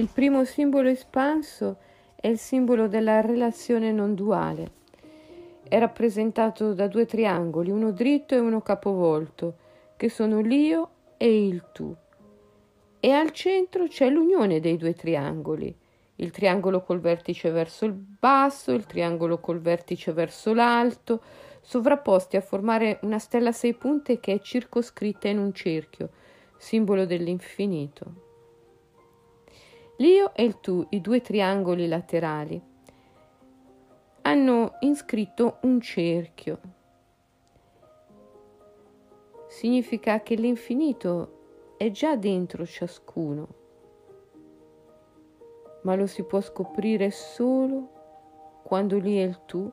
Il primo simbolo espanso è il simbolo della relazione non duale. È rappresentato da due triangoli, uno dritto e uno capovolto, che sono l'io e il tu. E al centro c'è l'unione dei due triangoli, il triangolo col vertice verso il basso, il triangolo col vertice verso l'alto, sovrapposti a formare una stella a sei punte che è circoscritta in un cerchio, simbolo dell'infinito. L'io e il tu, i due triangoli laterali, hanno inscritto un cerchio. Significa che l'infinito è già dentro ciascuno, ma lo si può scoprire solo quando lì e il tu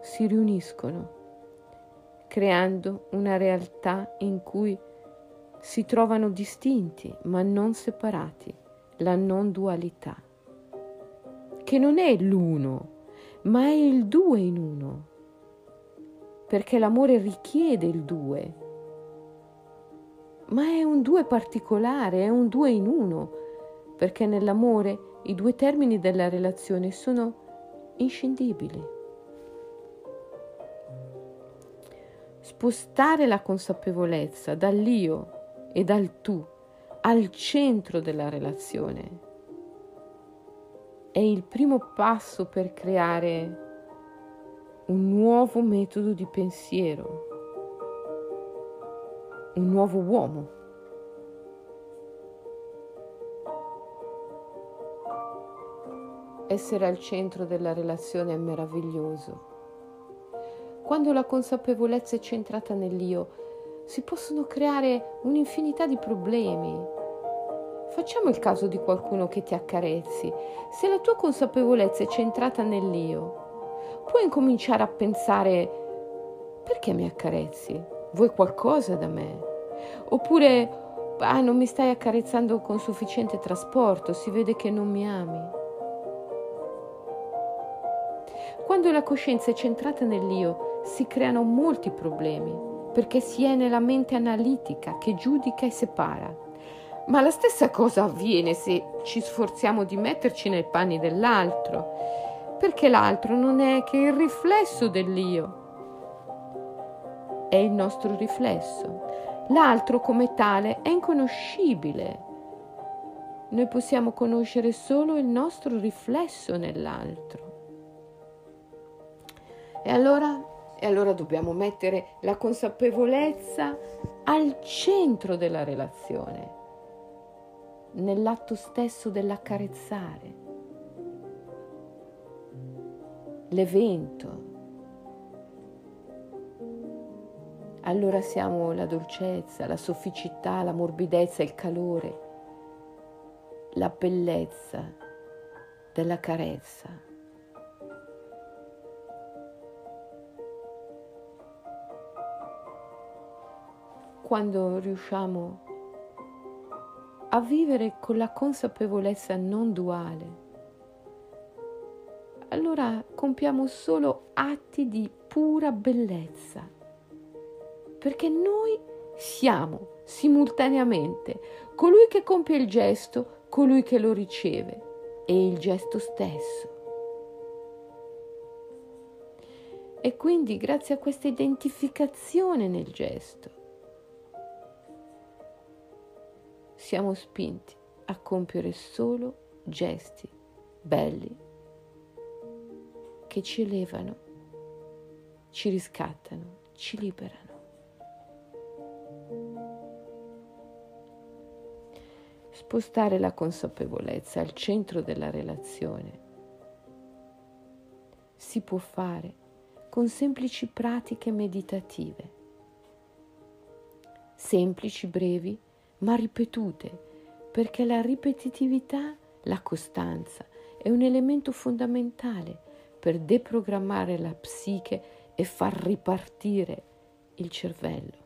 si riuniscono, creando una realtà in cui si trovano distinti ma non separati la non dualità, che non è l'uno, ma è il due in uno, perché l'amore richiede il due, ma è un due particolare, è un due in uno, perché nell'amore i due termini della relazione sono inscindibili. Spostare la consapevolezza dall'io e dal tu al centro della relazione. È il primo passo per creare un nuovo metodo di pensiero, un nuovo uomo. Essere al centro della relazione è meraviglioso. Quando la consapevolezza è centrata nell'io, si possono creare un'infinità di problemi, Facciamo il caso di qualcuno che ti accarezzi. Se la tua consapevolezza è centrata nell'io, puoi incominciare a pensare perché mi accarezzi? Vuoi qualcosa da me? Oppure ah, non mi stai accarezzando con sufficiente trasporto, si vede che non mi ami. Quando la coscienza è centrata nell'io, si creano molti problemi, perché si è nella mente analitica che giudica e separa. Ma la stessa cosa avviene se ci sforziamo di metterci nei panni dell'altro, perché l'altro non è che il riflesso dell'io, è il nostro riflesso. L'altro come tale è inconoscibile. Noi possiamo conoscere solo il nostro riflesso nell'altro. E allora, e allora dobbiamo mettere la consapevolezza al centro della relazione nell'atto stesso dell'accarezzare, l'evento. Allora siamo la dolcezza, la sofficità, la morbidezza, il calore, la bellezza della carezza. Quando riusciamo a vivere con la consapevolezza non duale, allora compiamo solo atti di pura bellezza, perché noi siamo simultaneamente colui che compie il gesto, colui che lo riceve e il gesto stesso. E quindi grazie a questa identificazione nel gesto, siamo spinti a compiere solo gesti belli che ci elevano, ci riscattano, ci liberano. Spostare la consapevolezza al centro della relazione si può fare con semplici pratiche meditative, semplici, brevi, ma ripetute, perché la ripetitività, la costanza, è un elemento fondamentale per deprogrammare la psiche e far ripartire il cervello.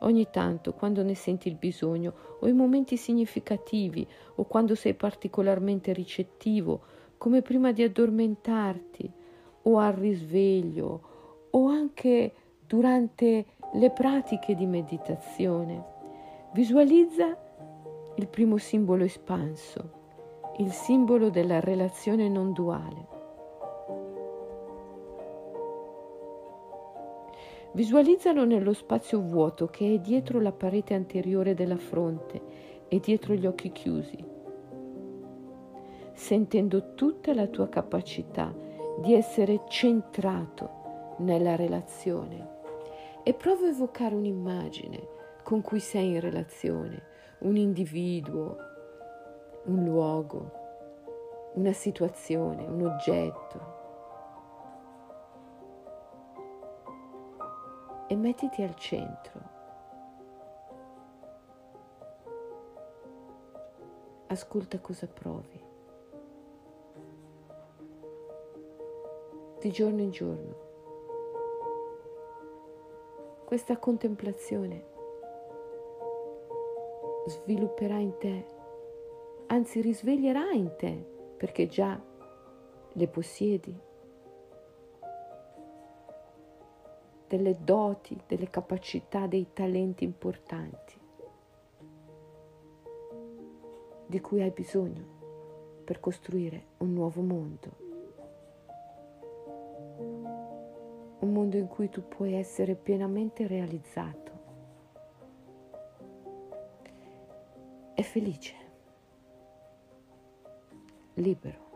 Ogni tanto, quando ne senti il bisogno, o in momenti significativi, o quando sei particolarmente ricettivo, come prima di addormentarti, o al risveglio, o anche durante le pratiche di meditazione, visualizza il primo simbolo espanso, il simbolo della relazione non duale. Visualizzalo nello spazio vuoto che è dietro la parete anteriore della fronte e dietro gli occhi chiusi, sentendo tutta la tua capacità di essere centrato nella relazione e prova a evocare un'immagine con cui sei in relazione, un individuo, un luogo, una situazione, un oggetto. E mettiti al centro. Ascolta cosa provi. Di giorno in giorno questa contemplazione svilupperà in te, anzi risveglierà in te, perché già le possiedi, delle doti, delle capacità, dei talenti importanti di cui hai bisogno per costruire un nuovo mondo. Un mondo in cui tu puoi essere pienamente realizzato e felice, libero.